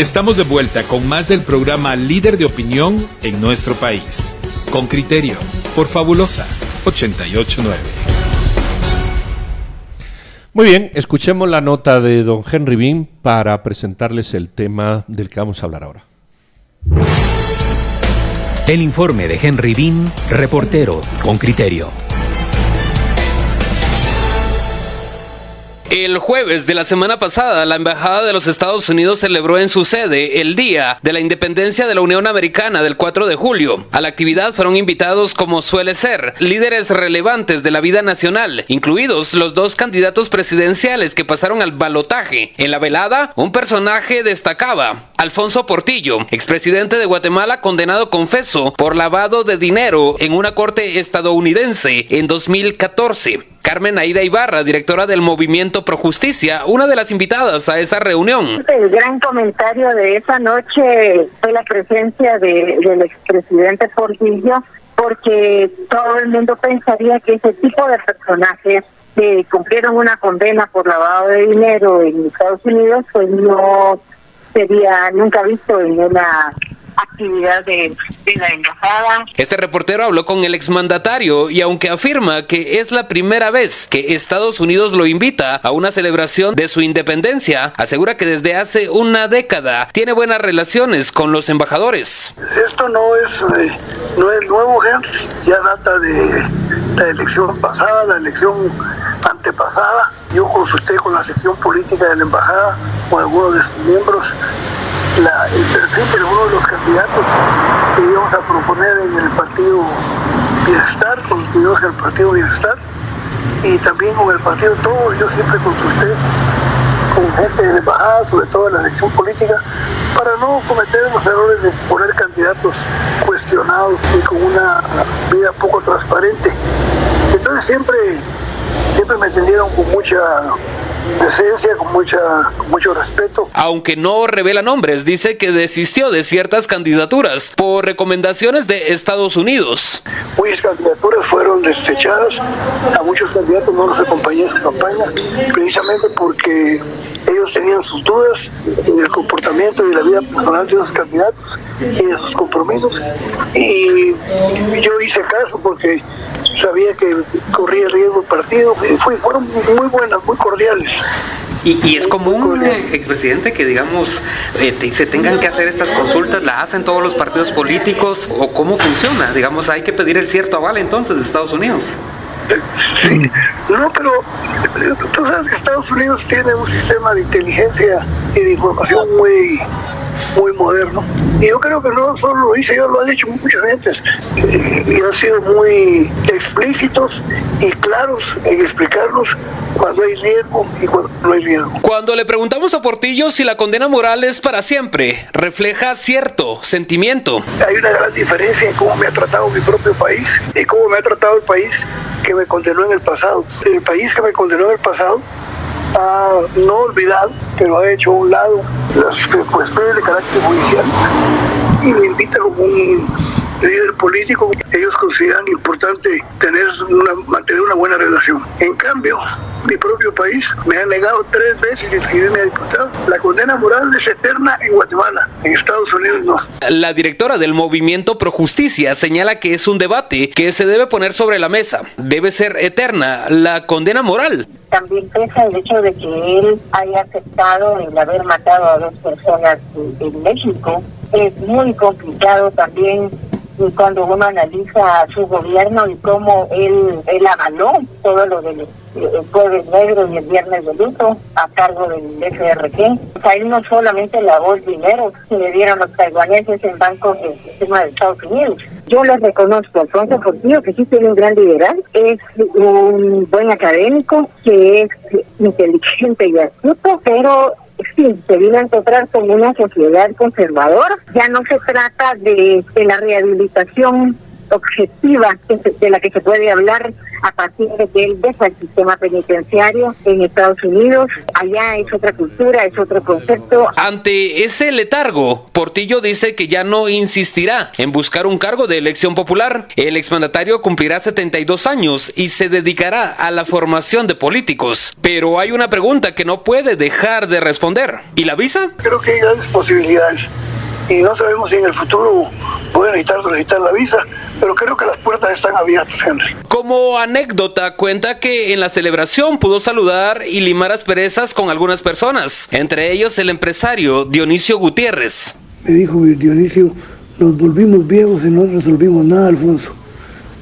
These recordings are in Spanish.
Estamos de vuelta con más del programa Líder de Opinión en nuestro país. Con criterio, por Fabulosa 889. Muy bien, escuchemos la nota de don Henry Bean para presentarles el tema del que vamos a hablar ahora. El informe de Henry Bean, reportero con criterio. El jueves de la semana pasada, la Embajada de los Estados Unidos celebró en su sede el Día de la Independencia de la Unión Americana del 4 de julio. A la actividad fueron invitados, como suele ser, líderes relevantes de la vida nacional, incluidos los dos candidatos presidenciales que pasaron al balotaje. En la velada, un personaje destacaba, Alfonso Portillo, expresidente de Guatemala condenado confeso por lavado de dinero en una corte estadounidense en 2014. Carmen Aida Ibarra, directora del Movimiento Pro Justicia, una de las invitadas a esa reunión. El gran comentario de esa noche fue la presencia de, del expresidente Portillo, porque todo el mundo pensaría que ese tipo de personajes que cumplieron una condena por lavado de dinero en Estados Unidos, pues no sería nunca visto en una actividad de, la embajada. Este reportero habló con el exmandatario y aunque afirma que es la primera vez que Estados Unidos lo invita a una celebración de su independencia, asegura que desde hace una década tiene buenas relaciones con los embajadores. Esto no es, eh, no es nuevo, Henry, ya data de la elección pasada, la elección antepasada. Yo consulté con la sección política de la embajada, con algunos de sus miembros, el perfil de uno de los candidatos que íbamos a proponer en el partido Bienestar, constituimos el partido Bienestar y también con el partido todo. Yo siempre consulté con gente de la embajada, sobre todo en la elección política, para no cometer los errores de poner candidatos cuestionados y con una vida poco transparente. Entonces siempre, siempre me atendieron con mucha decencia, con, mucha, mucho respeto. Aunque no revela nombres, dice que desistió de ciertas candidaturas por recomendaciones de Estados Unidos. Muchas candidaturas fueron desechadas, a muchos candidatos no los acompañé en su campaña, precisamente porque ellos tenían sus dudas en el comportamiento y la vida personal de esos candidatos y de sus compromisos. Y yo hice caso porque sabía que corría el riesgo el partido. Fue, fueron muy buenas, muy cordiales. Y, es común, eh, expresidente, que digamos eh, se tengan que hacer estas consultas, ¿la hacen todos los partidos políticos o cómo funciona? Digamos, hay que pedir el cierto aval entonces de Estados Unidos. Sí, no, pero tú sabes que Estados Unidos tiene un sistema de inteligencia y de información muy muy moderno. Y yo creo que no solo lo hice yo, lo ha dicho muchas gentes. Y, han sido muy explícitos y claros en explicarnos cuando hay riesgo y cuando no hay riesgo. Cuando le preguntamos a Portillo si la condena moral es para siempre, refleja cierto sentimiento. Hay una gran diferencia en cómo me ha tratado mi propio país y cómo me ha tratado el país que me condenó en el pasado. El país que me condenó en el pasado ha no olvidado, pero ha hecho a un lado las cuestiones de carácter judicial y me invita como un líder político. Ellos consideran importante tener una, mantener una buena relación. En cambio, mi propio país me ha negado tres veces inscribirme a diputado. La condena moral es eterna en Guatemala, en Estados Unidos no. La directora del movimiento Pro Justicia señala que es un debate que se debe poner sobre la mesa. Debe ser eterna la condena moral también pesa el hecho de que él haya aceptado el haber matado a dos personas en México. Es muy complicado también cuando uno analiza su gobierno y cómo él, él avaló todo lo del el jueves negro y el viernes de luto a cargo del FRG. Sea, él no solamente lavó el dinero que le dieron los taiwaneses en bancos del sistema de Estados Unidos. Yo les reconozco Alfonso Portillo que sí tiene un gran liberal, es un buen académico, que es inteligente y astuto, pero sí, se vino a encontrar con una sociedad conservadora. Ya no se trata de, de la rehabilitación objetiva de la que se puede hablar a partir de que él deja el sistema penitenciario en Estados Unidos. Allá es otra cultura, es otro concepto. Ante ese letargo, Portillo dice que ya no insistirá en buscar un cargo de elección popular. El exmandatario cumplirá 72 años y se dedicará a la formación de políticos. Pero hay una pregunta que no puede dejar de responder. ¿Y la visa? Creo que hay grandes posibilidades y no sabemos si en el futuro pueden necesitar solicitar la visa, pero creo que las puertas están abiertas, Henry. Como anécdota, cuenta que en la celebración pudo saludar y limar asperezas con algunas personas, entre ellos el empresario Dionisio Gutiérrez. Me dijo Dionisio, nos volvimos viejos y no resolvimos nada, Alfonso.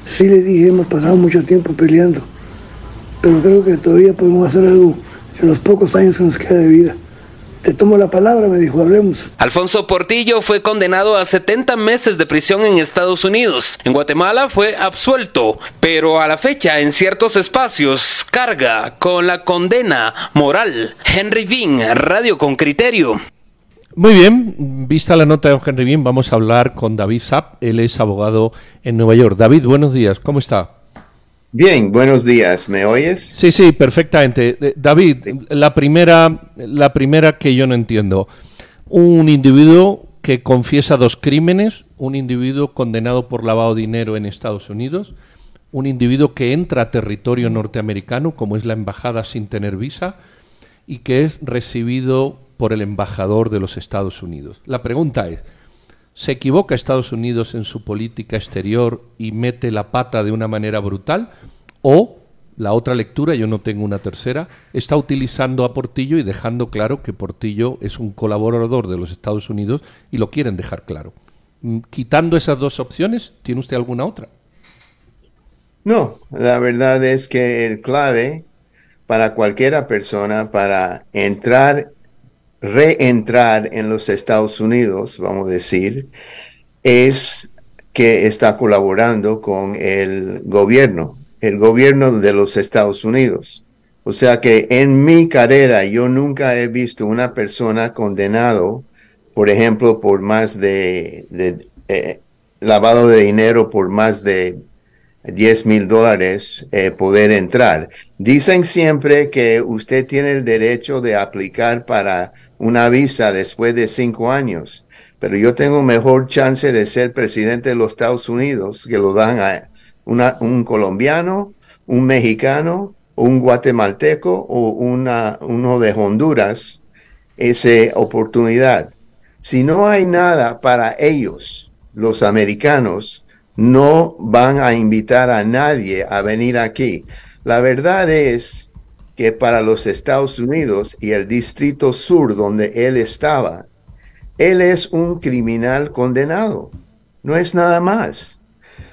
Sí le dije, hemos pasado mucho tiempo peleando, pero creo que todavía podemos hacer algo en los pocos años que nos queda de vida. Te tomo la palabra, me dijo, hablemos. Alfonso Portillo fue condenado a 70 meses de prisión en Estados Unidos. En Guatemala fue absuelto, pero a la fecha en ciertos espacios carga con la condena moral. Henry Bean, Radio con Criterio. Muy bien, vista la nota de Henry Bean, vamos a hablar con David Sapp. Él es abogado en Nueva York. David, buenos días, ¿cómo está? Bien, buenos días. ¿Me oyes? Sí, sí, perfectamente. Eh, David, la primera, la primera que yo no entiendo. Un individuo que confiesa dos crímenes, un individuo condenado por lavado de dinero en Estados Unidos, un individuo que entra a territorio norteamericano, como es la embajada sin tener visa, y que es recibido por el embajador de los Estados Unidos. La pregunta es, ¿Se equivoca Estados Unidos en su política exterior y mete la pata de una manera brutal? ¿O la otra lectura, yo no tengo una tercera, está utilizando a Portillo y dejando claro que Portillo es un colaborador de los Estados Unidos y lo quieren dejar claro? Mm, quitando esas dos opciones, ¿tiene usted alguna otra? No, la verdad es que el clave para cualquiera persona para entrar reentrar en los Estados Unidos, vamos a decir, es que está colaborando con el gobierno, el gobierno de los Estados Unidos. O sea que en mi carrera yo nunca he visto una persona condenado, por ejemplo, por más de, eh, lavado de dinero por más de 10 mil dólares eh, poder entrar. Dicen siempre que usted tiene el derecho de aplicar para una visa después de cinco años, pero yo tengo mejor chance de ser presidente de los Estados Unidos que lo dan a un colombiano, un mexicano, un guatemalteco o una, uno de Honduras esa oportunidad. Si no hay nada para ellos, los americanos, no van a invitar a nadie a venir aquí. La verdad es que para los Estados Unidos y el Distrito Sur donde él estaba, él es un criminal condenado. No es nada más.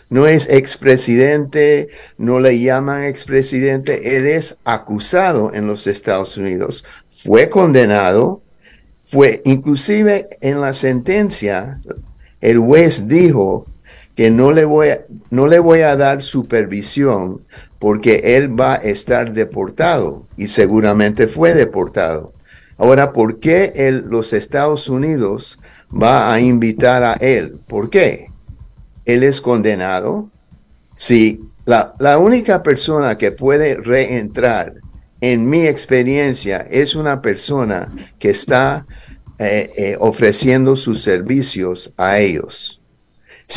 No es expresidente, no le llaman expresidente, él es acusado en los Estados Unidos. Fue condenado, fue inclusive en la sentencia, el juez dijo que no le voy a, no le voy a dar supervisión porque él va a estar deportado y seguramente fue deportado. Ahora, ¿por qué los Estados Unidos va a invitar a él? ¿Por qué? Él es condenado. Si la, la única persona que puede reentrar, en mi experiencia, es una persona que está eh, eh, ofreciendo sus servicios a ellos.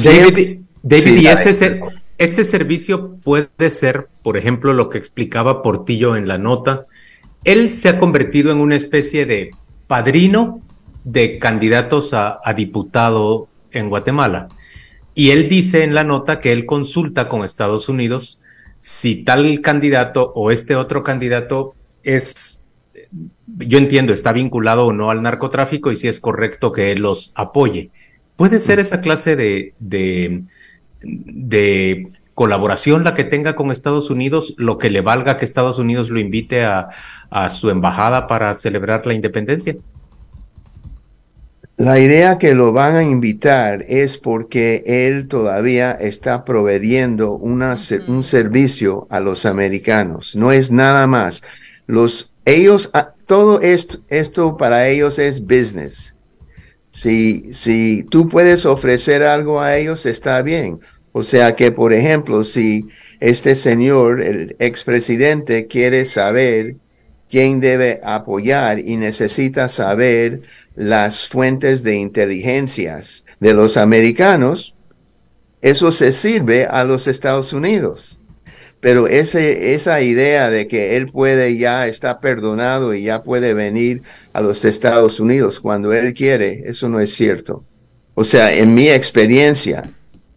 David, David y ese, es el, ese servicio puede ser, por ejemplo, lo que explicaba Portillo en la nota. Él se ha convertido en una especie de padrino de candidatos a, diputado en Guatemala. Y él dice en la nota que él consulta con Estados Unidos si tal candidato o este otro candidato es, yo entiendo, está vinculado o no al narcotráfico y si es correcto que él los apoye. ¿Puede ser mm. esa clase de, de colaboración la que tenga con Estados Unidos, lo que le valga que Estados Unidos lo invite a, su embajada para celebrar la independencia? La idea que lo van a invitar es porque él todavía está proveyendo una, un servicio a los americanos. No es nada más. Los, ellos, ah, todo esto, esto para ellos es business. Si, si tú puedes ofrecer algo a ellos, está bien. O sea que, por ejemplo, si este señor, el expresidente, quiere saber quién debe apoyar y necesita saber las fuentes de inteligencias de los americanos, eso se sirve a los Estados Unidos. Pero ese, esa idea de que él puede ya está perdonado y ya puede venir a los Estados Unidos cuando él quiere, eso no es cierto. O sea, en mi experiencia,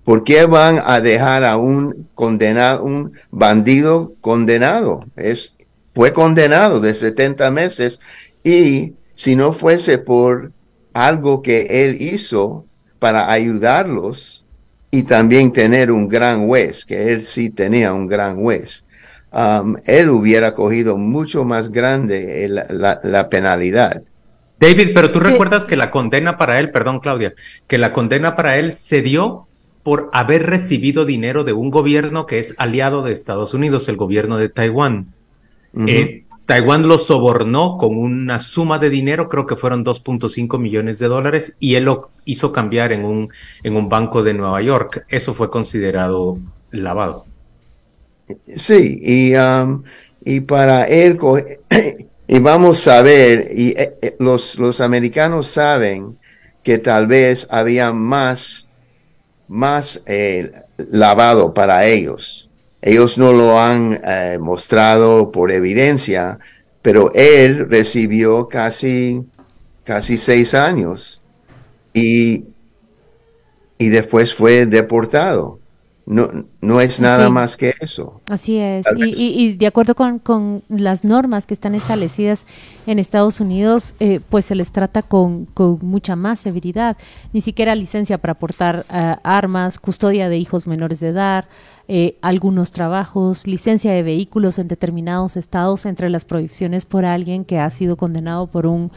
¿por qué van a dejar a un condenado, un bandido condenado? Es, fue condenado de 70 meses y si no fuese por algo que él hizo para ayudarlos y también tener un gran juez, que él sí tenía un gran juez, um, él hubiera cogido mucho más grande la, penalidad. David, pero tú recuerdas que la condena para él, perdón Claudia, que la condena para él se dio por haber recibido dinero de un gobierno que es aliado de Estados Unidos, el gobierno de Taiwán. Taiwán lo sobornó con una suma de dinero, creo que fueron 2.5 millones de dólares, y él lo hizo cambiar en un, en un banco de Nueva York. Eso fue considerado lavado. Sí, y, um, y para él, y vamos a ver, y eh, eh, los, los americanos saben que tal vez había más, más eh, lavado para ellos. Ellos no lo han eh, mostrado por evidencia, pero él recibió casi, casi seis años y, y después fue deportado. No, no es nada más que eso. Así es. Y, de acuerdo con, las normas que están establecidas en Estados Unidos, eh, pues se les trata con, mucha más severidad. Ni siquiera licencia para portar eh, armas, custodia de hijos menores de edad, eh, algunos trabajos, licencia de vehículos en determinados estados, entre las prohibiciones por alguien que ha sido condenado por un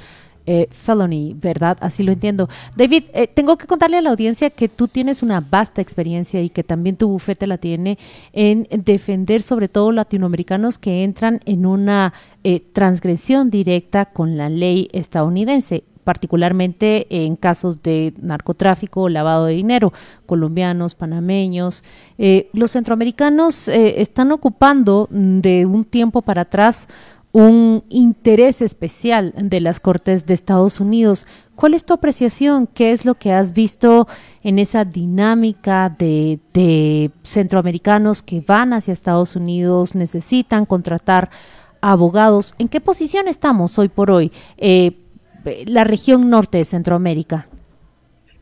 eh, felony, ¿verdad? Así lo entiendo. David, eh, tengo que contarle a la audiencia que tú tienes una vasta experiencia y que también tu bufete la tiene en defender sobre todo latinoamericanos que entran en una eh, transgresión directa con la ley estadounidense particularmente en casos de narcotráfico lavado de dinero, colombianos, panameños. los centroamericanos están ocupando de un tiempo para atrás un interés especial de las Cortes de Estados Unidos. ¿Cuál es tu apreciación? ¿Qué es lo que has visto en esa dinámica de, centroamericanos que van hacia Estados Unidos, necesitan contratar abogados? ¿En qué posición estamos hoy por hoy, eh, la región norte de Centroamérica?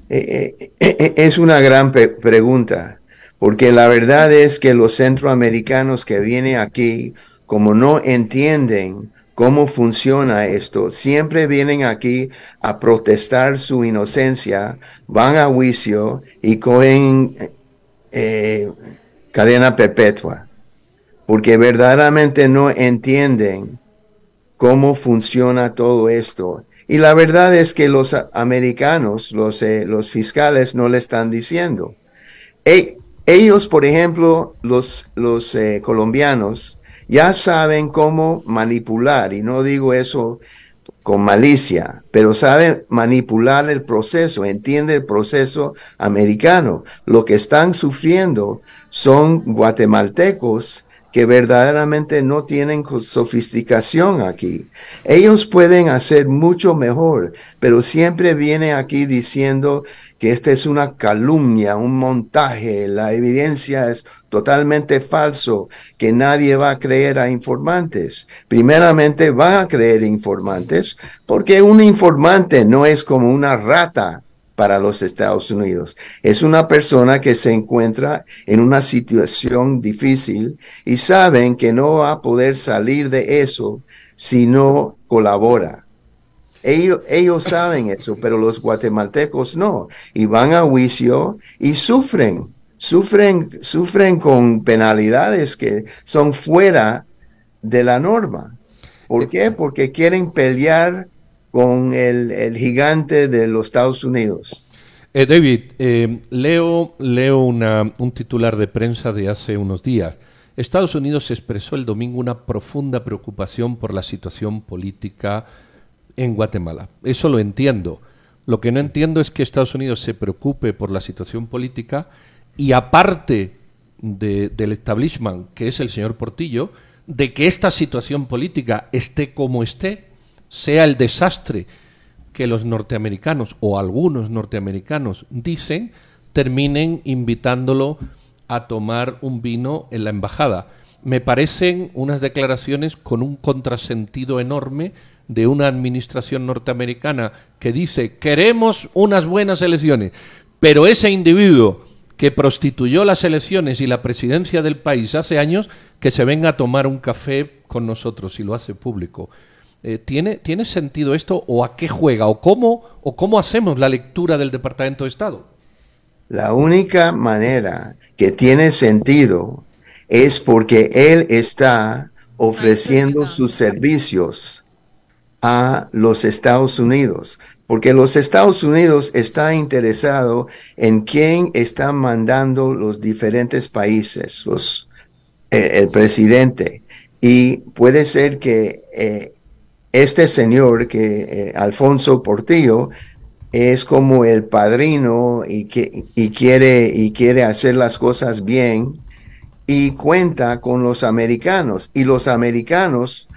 Eh, eh, es una gran pregunta, porque la verdad es que los centroamericanos que vienen aquí como no entienden cómo funciona esto, siempre vienen aquí a protestar su inocencia, van a juicio y cogen eh, cadena perpetua, porque verdaderamente no entienden cómo funciona todo esto. Y la verdad es que los americanos, los, eh, los fiscales, no le están diciendo. E, ellos, por ejemplo, los, los eh, colombianos, ya saben cómo manipular, y no digo eso con malicia, pero saben manipular el proceso, entiende el proceso americano. Lo que están sufriendo son guatemaltecos que verdaderamente no tienen sofisticación aquí. Ellos pueden hacer mucho mejor, pero siempre viene aquí diciendo que esta es una calumnia, un montaje, la evidencia es totalmente falso, que nadie va a creer a informantes. Primeramente van a creer informantes porque un informante no es como una rata para los Estados Unidos. Es una persona que se encuentra en una situación difícil y saben que no va a poder salir de eso si no colabora. Ellos, ellos saben eso, pero los guatemaltecos no. Y van a juicio y sufren, sufren, sufren con penalidades que son fuera de la norma. ¿Por qué? Porque quieren pelear con el, gigante de los Estados Unidos. Eh, David, eh, leo, leo un titular de prensa de hace unos días. Estados Unidos expresó el domingo una profunda preocupación por la situación política en Guatemala. Eso lo entiendo. Lo que no entiendo es que Estados Unidos se preocupe por la situación política y aparte del establishment, que es el señor Portillo, de que esta situación política esté como esté, sea el desastre que los norteamericanos o algunos norteamericanos dicen, terminen invitándolo a tomar un vino en la embajada. Me parecen unas declaraciones con un contrasentido enorme de una administración norteamericana que dice queremos unas buenas elecciones, pero ese individuo que prostituyó las elecciones y la presidencia del país hace años, que se venga a tomar un café con nosotros y lo hace público. Eh, ¿tiene, ¿Tiene sentido esto o a qué juega o cómo, o cómo hacemos la lectura del Departamento de Estado? La única manera que tiene sentido es porque él está ofreciendo sus servicios a los Estados Unidos, porque los Estados Unidos está interesado en quién está mandando los diferentes países, los, eh, el presidente. Y puede ser que eh, este señor, que eh, Alfonso Portillo, es como el padrino y, que, y, quiere, y quiere hacer las cosas bien y cuenta con los americanos. Y los americanos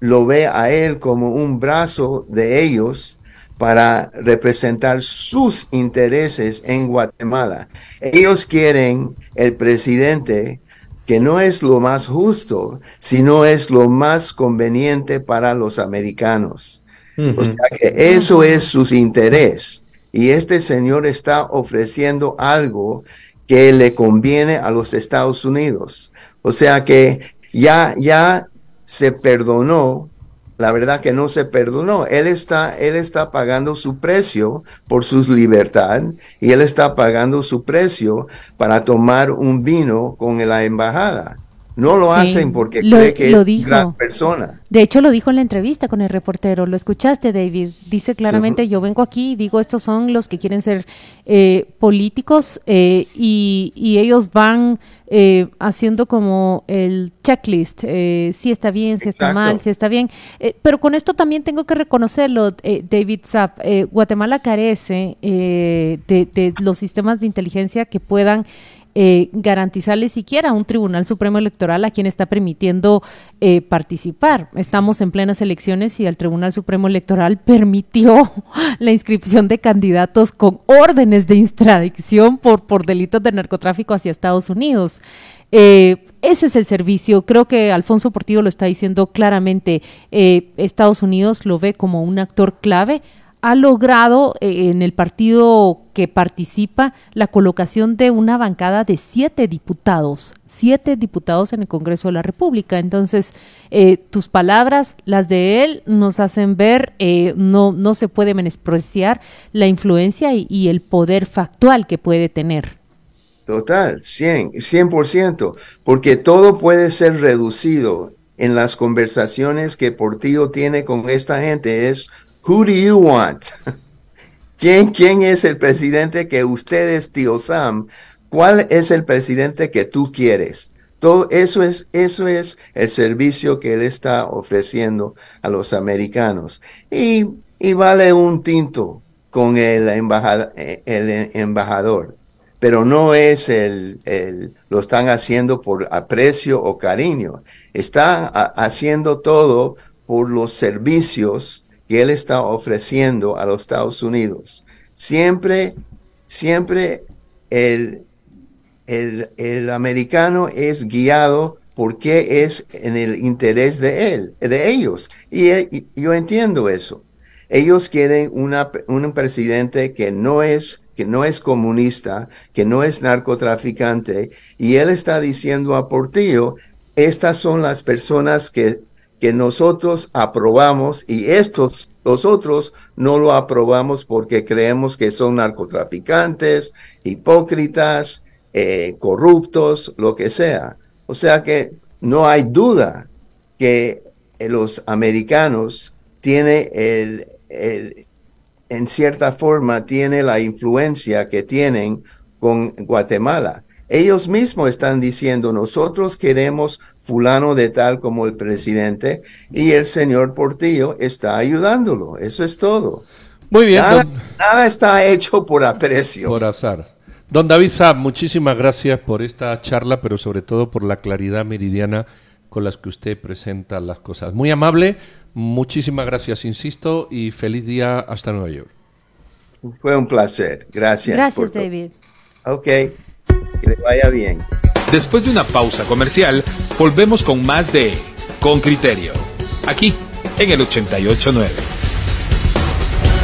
lo ve a él como un brazo de ellos para representar sus intereses en Guatemala. Ellos quieren el presidente que no es lo más justo, sino es lo más conveniente para los americanos. O sea que eso es su interés. Y este señor está ofreciendo algo que le conviene a los Estados Unidos. O sea que ya, ya se perdonó la verdad que no se perdonó. Él está, él está pagando su precio por su libertad y él está pagando su precio para tomar un vino con la embajada. No lo hacen porque cree que es gran persona. De hecho, lo dijo en la entrevista con el reportero. Lo escuchaste, David. Dice claramente, yo vengo aquí y digo, estos son los que quieren ser eh, políticos eh, y, ellos van eh, haciendo como el checklist, si está bien, si está mal, si está bien. pero con esto también tengo que reconocerlo, David Zapp. Guatemala carece de, de los sistemas de inteligencia que puedan eh, garantizarle siquiera un Tribunal Supremo Electoral a quien está permitiendo eh, participar. Estamos en plenas elecciones y el Tribunal Supremo Electoral permitió la inscripción de candidatos con órdenes de extradición por, por delitos de narcotráfico hacia Estados Unidos. Eh, ese es el servicio. Creo que Alfonso Portillo lo está diciendo claramente. Estados Unidos lo ve como un actor clave ha logrado eh, en el partido que participa la colocación de una bancada de siete diputados, siete diputados en el Congreso de la República. Entonces, eh, tus palabras, las de él, nos hacen ver, eh, no, no se puede menospreciar la influencia y, el poder factual que puede tener. Total, 100, 100%, porque todo puede ser reducido en las conversaciones que Portillo tiene con esta gente. Es Who do you want? ¿Quién, ¿Quién es el presidente que ustedes, tío Sam? ¿Cuál es el presidente que tú quieres? Todo eso es, eso es el servicio que él está ofreciendo a los americanos. Y, y vale un tinto con el, embajador, el embajador, pero no es el, el, lo están haciendo por aprecio o cariño. Están haciendo todo por los servicios que él está ofreciendo a los Estados Unidos. Siempre, siempre el, el, americano es guiado porque es en el interés de él, de ellos. Y, yo entiendo eso. Ellos quieren un presidente que no es que no es comunista, que no es narcotraficante, y él está diciendo a Portillo, estas son las personas que que nosotros aprobamos y estos, nosotros no lo aprobamos porque creemos que son narcotraficantes, hipócritas, eh, corruptos, lo que sea. O sea que no hay duda que los americanos tienen el, en cierta forma, tiene la influencia que tienen con Guatemala. Ellos mismos están diciendo, nosotros queremos fulano de tal como el presidente y el señor Portillo está ayudándolo. Eso es todo. Muy bien. Nada, está hecho por aprecio. Por azar. Don David Zab, muchísimas gracias por esta charla, pero sobre todo por la claridad meridiana con las que usted presenta las cosas. Muy amable, muchísimas gracias, insisto, y feliz día hasta Nueva York. Fue un placer. Gracias. Gracias, David. Ok. Que le vaya bien. Después de una pausa comercial, volvemos con más de Con Criterio, aquí en el 889.